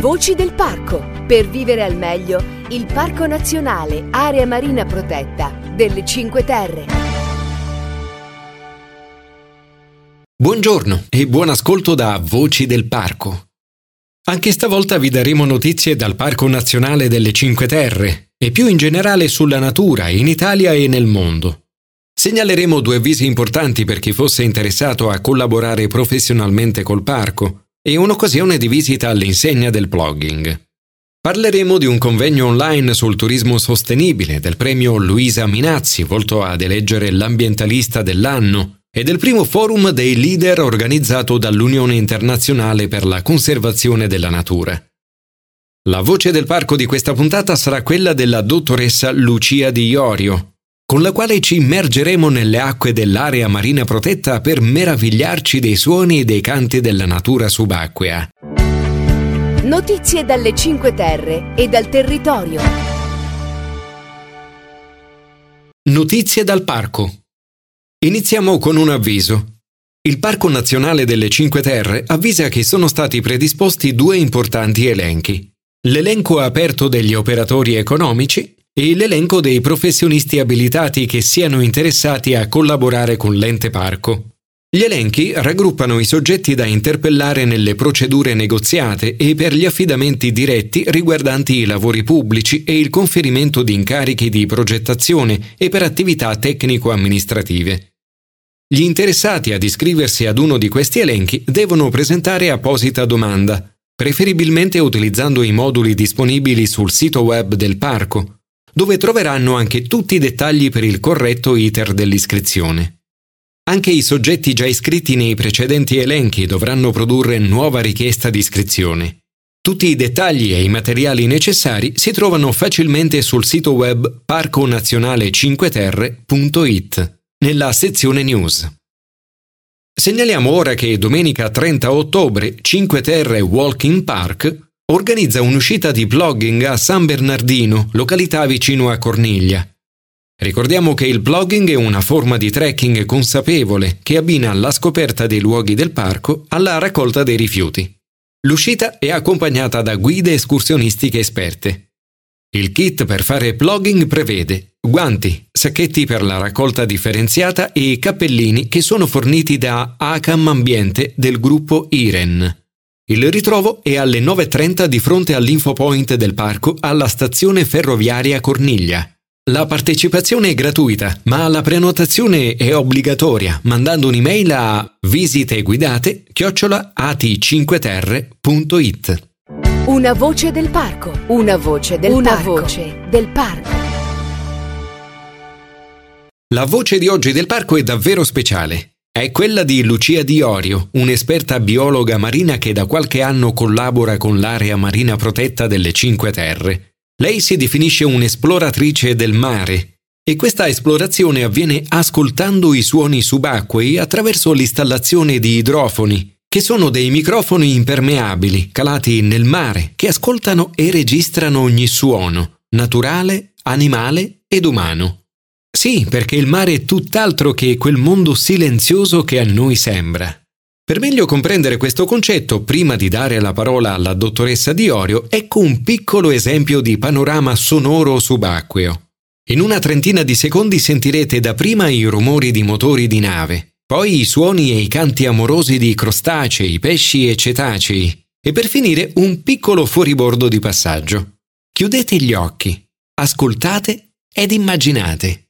Voci del parco. Per vivere al meglio, il Parco Nazionale Area Marina Protetta delle Cinque Terre. Buongiorno e buon ascolto da Voci del Parco. Anche stavolta vi daremo notizie dal Parco Nazionale delle Cinque Terre e più in generale sulla natura in Italia e nel mondo. Segnaleremo due avvisi importanti per chi fosse interessato a collaborare professionalmente col parco e un'occasione di visita all'insegna del blogging. Parleremo di un convegno online sul turismo sostenibile del premio Luisa Minazzi, volto ad eleggere l'ambientalista dell'anno, e del primo forum dei leader organizzato dall'Unione Internazionale per la Conservazione della Natura. La voce del parco di questa puntata sarà quella della dottoressa Lucia Di Iorio, con la quale ci immergeremo nelle acque dell'area marina protetta per meravigliarci dei suoni e dei canti della natura subacquea. Notizie dalle Cinque Terre e dal territorio. Notizie dal parco. Iniziamo con un avviso. Il Parco Nazionale delle Cinque Terre avvisa che sono stati predisposti due importanti elenchi. L'elenco aperto degli operatori economici e l'elenco dei professionisti abilitati che siano interessati a collaborare con l'ente parco. Gli elenchi raggruppano i soggetti da interpellare nelle procedure negoziate e per gli affidamenti diretti riguardanti i lavori pubblici e il conferimento di incarichi di progettazione e per attività tecnico-amministrative. Gli interessati ad iscriversi ad uno di questi elenchi devono presentare apposita domanda, preferibilmente utilizzando i moduli disponibili sul sito web del parco, dove troveranno anche tutti i dettagli per il corretto iter dell'iscrizione. Anche i soggetti già iscritti nei precedenti elenchi dovranno produrre nuova richiesta di iscrizione. Tutti i dettagli e i materiali necessari si trovano facilmente sul sito web parconazionale5terre.it nella sezione news. Segnaliamo ora che domenica 30 ottobre 5 Terre Walking Park organizza un'uscita di blogging a San Bernardino, località vicino a Corniglia. Ricordiamo che il blogging è una forma di trekking consapevole che abbina la scoperta dei luoghi del parco alla raccolta dei rifiuti. L'uscita è accompagnata da guide escursionistiche esperte. Il kit per fare blogging prevede guanti, sacchetti per la raccolta differenziata e cappellini che sono forniti da Acam Ambiente del gruppo IREN. Il ritrovo è alle 9.30 di fronte all'infopoint del parco alla stazione ferroviaria Corniglia. La partecipazione è gratuita, ma la prenotazione è obbligatoria mandando un'email a visiteguidate at5terre.it. Una voce del parco, una voce del una parco. voce del parco. La voce di oggi del parco è davvero speciale è quella di Lucia Diorio, un'esperta biologa marina che da qualche anno collabora con l'area marina protetta delle Cinque Terre. Lei si definisce un'esploratrice del mare e questa esplorazione avviene ascoltando i suoni subacquei attraverso l'installazione di idrofoni, che sono dei microfoni impermeabili calati nel mare che ascoltano e registrano ogni suono, naturale, animale ed umano. Sì, perché il mare è tutt'altro che quel mondo silenzioso che a noi sembra. Per meglio comprendere questo concetto, prima di dare la parola alla dottoressa Diorio, ecco un piccolo esempio di panorama sonoro subacqueo. In una trentina di secondi sentirete dapprima i rumori di motori di nave, poi i suoni e i canti amorosi di crostacei, pesci e cetacei, e per finire un piccolo fuoribordo di passaggio. Chiudete gli occhi, ascoltate ed immaginate.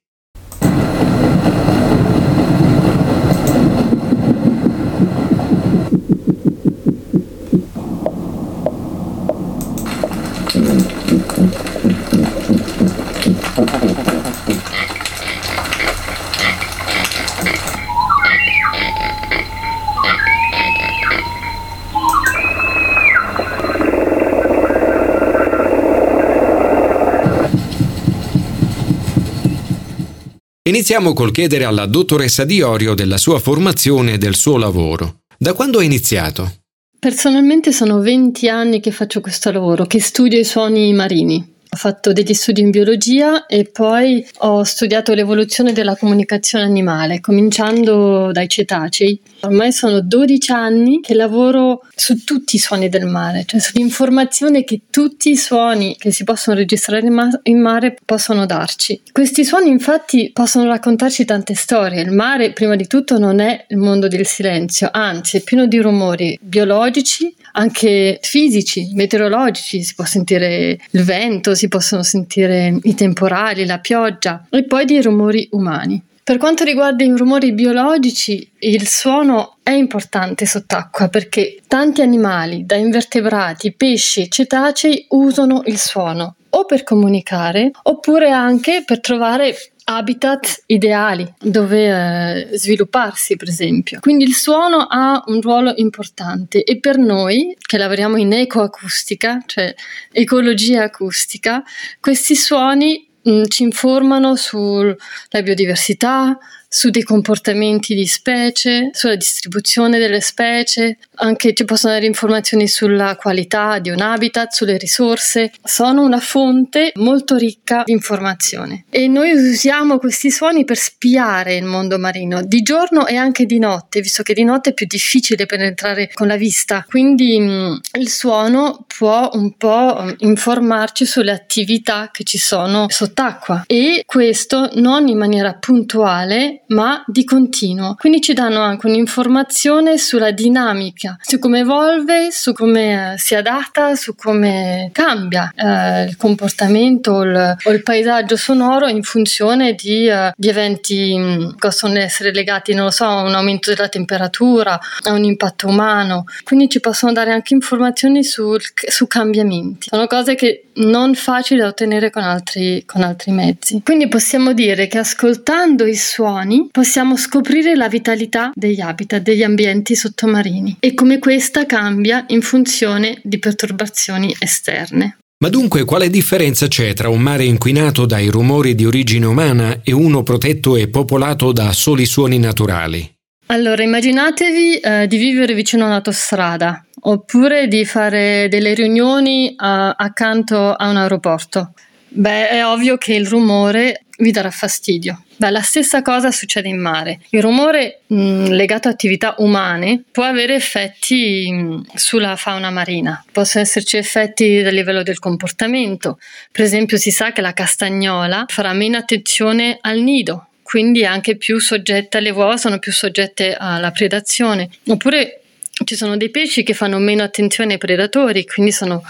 Iniziamo col chiedere alla dottoressa Diorio della sua formazione e del suo lavoro. Da quando ha iniziato? Personalmente sono 20 anni che faccio questo lavoro, che studio i suoni marini. Ho fatto degli studi in biologia e poi ho studiato l'evoluzione della comunicazione animale, cominciando dai cetacei. Ormai sono 12 anni che lavoro su tutti i suoni del mare, cioè sull'informazione che tutti i suoni che si possono registrare in, in mare possono darci. Questi suoni infatti possono raccontarci tante storie. Il mare, prima di tutto, non è il mondo del silenzio, anzi è pieno di rumori biologici, anche fisici, meteorologici, si può sentire il vento, si possono sentire i temporali, la pioggia e poi dei rumori umani. Per quanto riguarda i rumori biologici, il suono è importante sott'acqua perché tanti animali, da invertebrati, pesci, cetacei, usano il suono o per comunicare oppure anche per trovare habitat ideali dove eh, svilupparsi, per esempio. Quindi il suono ha un ruolo importante e per noi che lavoriamo in ecoacustica, cioè ecologia acustica, questi suoni mh, mm, ci informano sulla biodiversità, su dei comportamenti di specie, sulla distribuzione delle specie, anche ci possono dare informazioni sulla qualità di un habitat, sulle risorse. Sono una fonte molto ricca di informazione e noi usiamo questi suoni per spiare il mondo marino di giorno e anche di notte, visto che di notte è più difficile penetrare con la vista. Quindi mh, mm, il suono può un po' mm, informarci sulle attività che ci sono sott'acqua e questo non in maniera puntuale ma di continuo. Quindi ci danno anche un'informazione sulla dinamica, su come evolve, su come eh, si adatta, su come cambia eh, il comportamento o il, o il, paesaggio sonoro in funzione di, uh, di eventi che possono essere legati, non lo so, a un aumento della temperatura, a un impatto umano. Quindi ci possono dare anche informazioni sul, su cambiamenti. Sono cose che non facili da ottenere con altri, con altri mezzi. Quindi possiamo dire che ascoltando i suoni possiamo scoprire la vitalità degli habitat, degli ambienti sottomarini e come questa cambia in funzione di perturbazioni esterne. Ma dunque quale differenza c'è tra un mare inquinato dai rumori di origine umana e uno protetto e popolato da soli suoni naturali? Allora, immaginatevi eh, di vivere vicino a un'autostrada oppure di fare delle riunioni uh, accanto a un aeroporto. Beh, è ovvio che il rumore vi darà fastidio. Beh, la stessa cosa succede in mare. Il rumore mh, legato a attività umane può avere effetti mh, sulla fauna marina. Possono esserci effetti a livello del comportamento. Per esempio, si sa che la castagnola farà meno attenzione al nido, quindi anche più soggetta, le uova sono più soggette alla predazione. Oppure ci sono dei pesci che fanno meno attenzione ai predatori, quindi sono,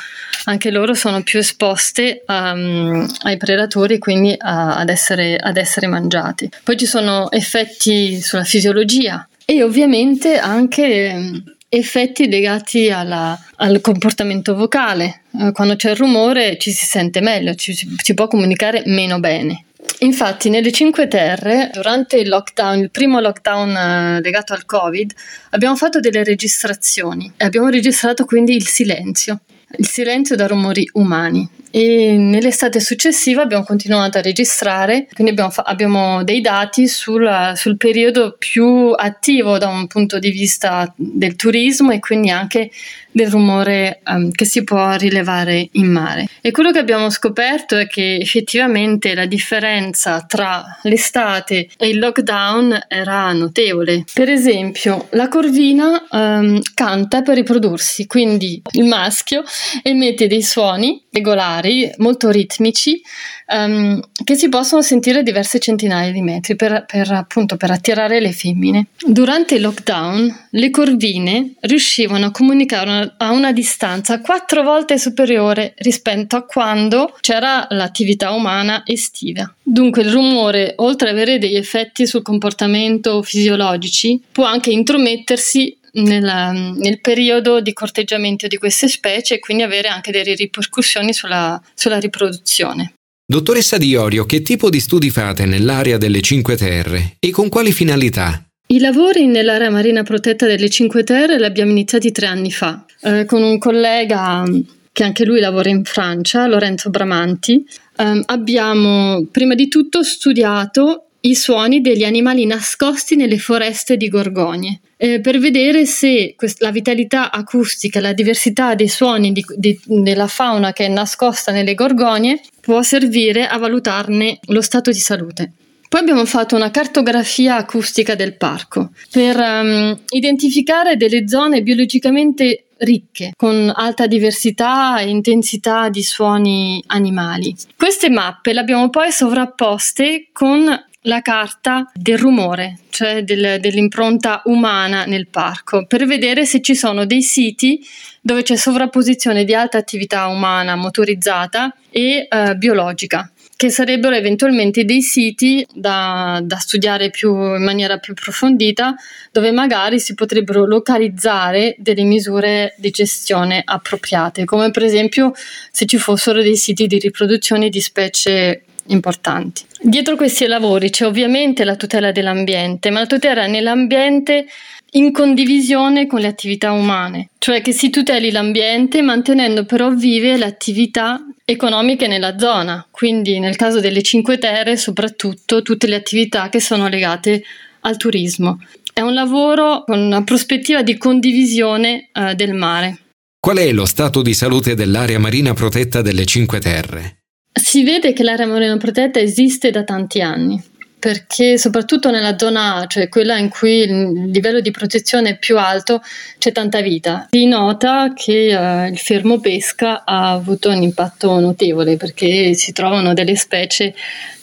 anche loro sono più esposte um, ai predatori, quindi a, ad, essere, ad essere mangiati. Poi ci sono effetti sulla fisiologia e ovviamente anche um, effetti legati alla, al comportamento vocale. Uh, quando c'è il rumore ci si sente meglio, ci, si può comunicare meno bene. Infatti, nelle Cinque Terre, durante il lockdown, il primo lockdown eh, legato al Covid, abbiamo fatto delle registrazioni e abbiamo registrato quindi il silenzio, il silenzio da rumori umani. E nell'estate successiva abbiamo continuato a registrare, quindi abbiamo, fa- abbiamo dei dati sul, sul periodo più attivo da un punto di vista del turismo e quindi anche del rumore um, che si può rilevare in mare. E quello che abbiamo scoperto è che effettivamente la differenza tra l'estate e il lockdown era notevole. Per esempio, la corvina um, canta per riprodursi, quindi il maschio emette dei suoni regolari, molto ritmici, um, che si possono sentire diverse centinaia di metri per, per, appunto, per attirare le femmine. Durante il lockdown le corvine riuscivano a comunicare a una distanza quattro volte superiore rispetto a quando c'era l'attività umana estiva. Dunque il rumore, oltre ad avere degli effetti sul comportamento fisiologici, può anche intromettersi nella, nel periodo di corteggiamento di queste specie e quindi avere anche delle ripercussioni sulla, sulla riproduzione. Dottoressa Diorio, che tipo di studi fate nell'area delle Cinque Terre e con quali finalità? I lavori nell'area marina protetta delle Cinque Terre li abbiamo iniziati tre anni fa eh, con un collega che anche lui lavora in Francia, Lorenzo Bramanti. Eh, abbiamo prima di tutto studiato i suoni degli animali nascosti nelle foreste di Gorgogne. Eh, per vedere se quest- la vitalità acustica, la diversità dei suoni di, di, della fauna che è nascosta nelle gorgogne può servire a valutarne lo stato di salute. Poi abbiamo fatto una cartografia acustica del parco per um, identificare delle zone biologicamente ricche, con alta diversità e intensità di suoni animali. Queste mappe le abbiamo poi sovrapposte con la carta del rumore, cioè del, dell'impronta umana nel parco, per vedere se ci sono dei siti dove c'è sovrapposizione di alta attività umana motorizzata e eh, biologica che sarebbero eventualmente dei siti da, da, studiare più, in maniera più approfondita, dove magari si potrebbero localizzare delle misure di gestione appropriate, come per esempio se ci fossero dei siti di riproduzione di specie importanti. Dietro questi lavori c'è ovviamente la tutela dell'ambiente, ma la tutela nell'ambiente in condivisione con le attività umane, cioè che si tuteli l'ambiente mantenendo però vive le attività economiche nella zona, quindi nel caso delle Cinque Terre soprattutto tutte le attività che sono legate al turismo. È un lavoro con una prospettiva di condivisione eh, del mare. Qual è lo stato di salute dell'area marina protetta delle Cinque Terre? Si vede che l'area marina protetta esiste da tanti anni, perché soprattutto nella zona A, cioè quella in cui il livello di protezione è più alto, c'è tanta vita. Si nota che uh, il fermo pesca ha avuto un impatto notevole perché si trovano delle specie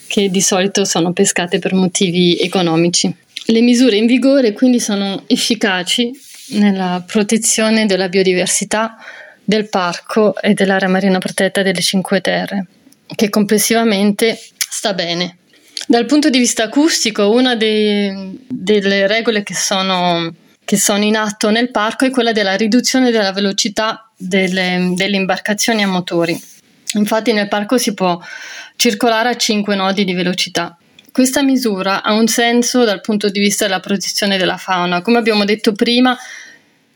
che di solito sono pescate per motivi economici. Le misure in vigore quindi sono efficaci nella protezione della biodiversità del parco e dell'area marina protetta delle Cinque Terre che complessivamente sta bene. Dal punto di vista acustico, una dei, delle regole che sono, che sono, in atto nel parco è quella della riduzione della velocità delle, delle imbarcazioni a motori. Infatti nel parco si può circolare a 5 nodi di velocità. Questa misura ha un senso dal punto di vista della protezione della fauna. Come abbiamo detto prima,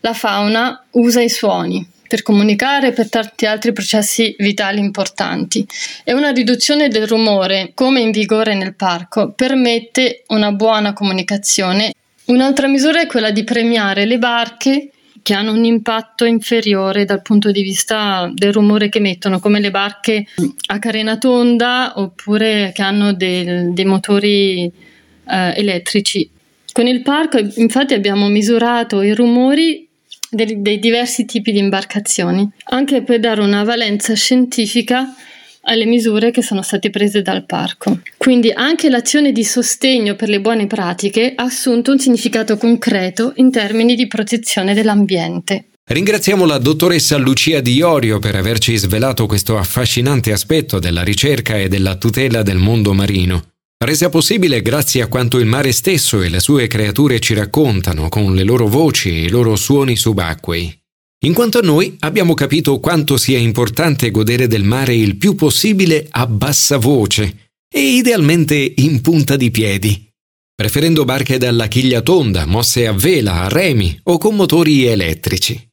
la fauna usa i suoni, per comunicare e per tanti altri processi vitali importanti. E una riduzione del rumore, come in vigore nel parco, permette una buona comunicazione. Un'altra misura è quella di premiare le barche che hanno un impatto inferiore dal punto di vista del rumore che emettono, come le barche a carena tonda oppure che hanno dei, dei motori eh, elettrici. Con il parco infatti abbiamo misurato i rumori dei, dei diversi tipi di imbarcazioni, anche per dare una valenza scientifica alle misure che sono state prese dal parco. Quindi anche l'azione di sostegno per le buone pratiche ha assunto un significato concreto in termini di protezione dell'ambiente. Ringraziamo la dottoressa Lucia Di Iorio per averci svelato questo affascinante aspetto della ricerca e della tutela del mondo marino resa possibile grazie a quanto il mare stesso e le sue creature ci raccontano con le loro voci e i loro suoni subacquei. In quanto a noi abbiamo capito quanto sia importante godere del mare il più possibile a bassa voce e idealmente in punta di piedi, preferendo barche dalla chiglia tonda, mosse a vela, a remi o con motori elettrici.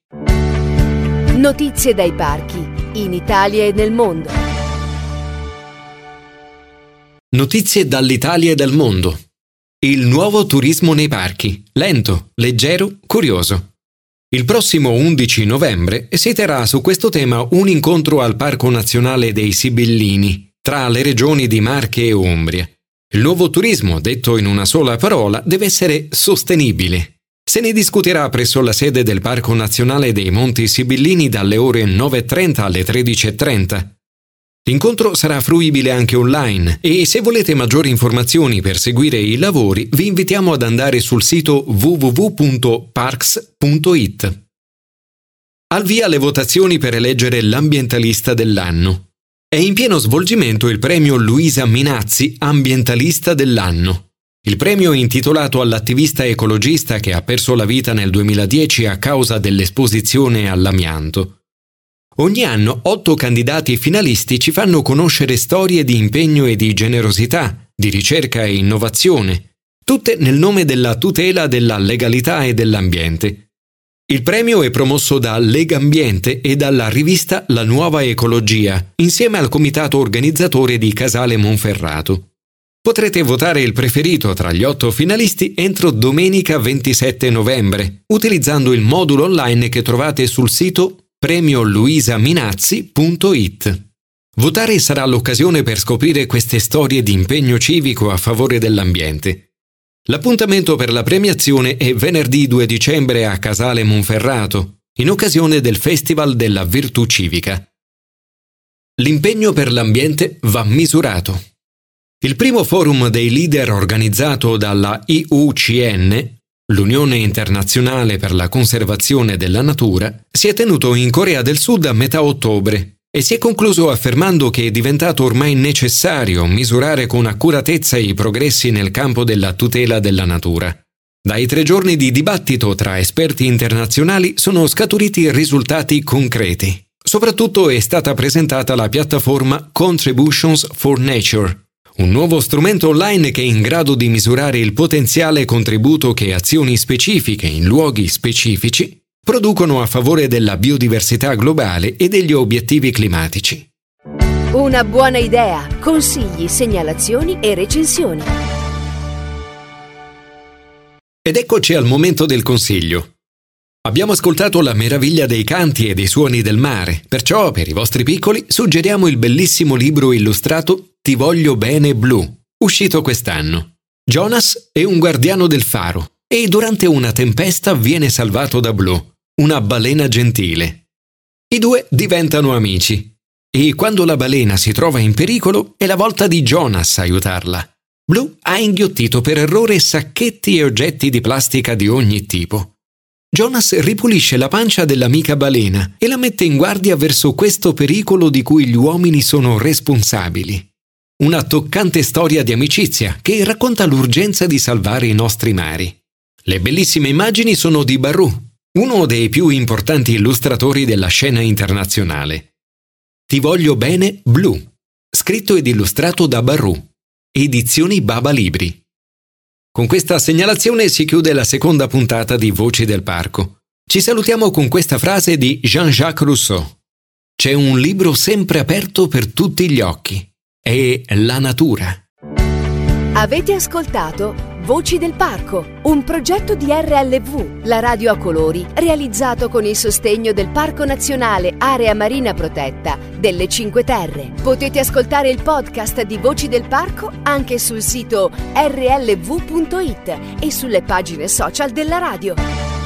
Notizie dai parchi, in Italia e nel mondo. Notizie dall'Italia e dal mondo. Il nuovo turismo nei parchi. Lento, leggero, curioso. Il prossimo 11 novembre si terrà su questo tema un incontro al Parco Nazionale dei Sibillini, tra le regioni di Marche e Umbria. Il nuovo turismo, detto in una sola parola, deve essere sostenibile. Se ne discuterà presso la sede del Parco Nazionale dei Monti Sibillini dalle ore 9.30 alle 13.30 L'incontro sarà fruibile anche online e se volete maggiori informazioni per seguire i lavori vi invitiamo ad andare sul sito www.parks.it. Al via le votazioni per eleggere l'ambientalista dell'anno. È in pieno svolgimento il premio Luisa Minazzi Ambientalista dell'anno. Il premio intitolato all'attivista ecologista che ha perso la vita nel 2010 a causa dell'esposizione all'amianto. Ogni anno otto candidati finalisti ci fanno conoscere storie di impegno e di generosità, di ricerca e innovazione, tutte nel nome della tutela della legalità e dell'ambiente. Il premio è promosso da Lega Ambiente e dalla rivista La Nuova Ecologia, insieme al comitato organizzatore di Casale Monferrato. Potrete votare il preferito tra gli otto finalisti entro domenica 27 novembre, utilizzando il modulo online che trovate sul sito premioluisaminazzi.it. Votare sarà l'occasione per scoprire queste storie di impegno civico a favore dell'ambiente. L'appuntamento per la premiazione è venerdì 2 dicembre a Casale Monferrato, in occasione del Festival della Virtù Civica. L'impegno per l'ambiente va misurato. Il primo forum dei leader organizzato dalla IUCN, l'Unione Internazionale per la Conservazione della Natura, si è tenuto in Corea del Sud a metà ottobre e si è concluso affermando che è diventato ormai necessario misurare con accuratezza i progressi nel campo della tutela della natura. Dai tre giorni di dibattito tra esperti internazionali sono scaturiti risultati concreti. Soprattutto è stata presentata la piattaforma Contributions for Nature, un nuovo strumento online che è in grado di misurare il potenziale contributo che azioni specifiche in luoghi specifici producono a favore della biodiversità globale e degli obiettivi climatici. Una buona idea, consigli, segnalazioni e recensioni. Ed eccoci al momento del consiglio. Abbiamo ascoltato la meraviglia dei canti e dei suoni del mare, perciò per i vostri piccoli suggeriamo il bellissimo libro illustrato Ti voglio bene blu, uscito quest'anno. Jonas è un guardiano del faro e durante una tempesta viene salvato da Blue, una balena gentile. I due diventano amici e quando la balena si trova in pericolo è la volta di Jonas aiutarla. Blue ha inghiottito per errore sacchetti e oggetti di plastica di ogni tipo. Jonas ripulisce la pancia dell'amica balena e la mette in guardia verso questo pericolo di cui gli uomini sono responsabili. Una toccante storia di amicizia che racconta l'urgenza di salvare i nostri mari. Le bellissime immagini sono di Barru, uno dei più importanti illustratori della scena internazionale. Ti voglio bene Blu, scritto ed illustrato da Barru, edizioni Baba Libri. Con questa segnalazione si chiude la seconda puntata di Voci del Parco. Ci salutiamo con questa frase di Jean-Jacques Rousseau. C'è un libro sempre aperto per tutti gli occhi. È la natura. Avete ascoltato Voci del Parco, un progetto di RLV, la radio a colori, realizzato con il sostegno del Parco Nazionale Area Marina Protetta delle Cinque Terre. Potete ascoltare il podcast di Voci del Parco anche sul sito rlv.it e sulle pagine social della radio.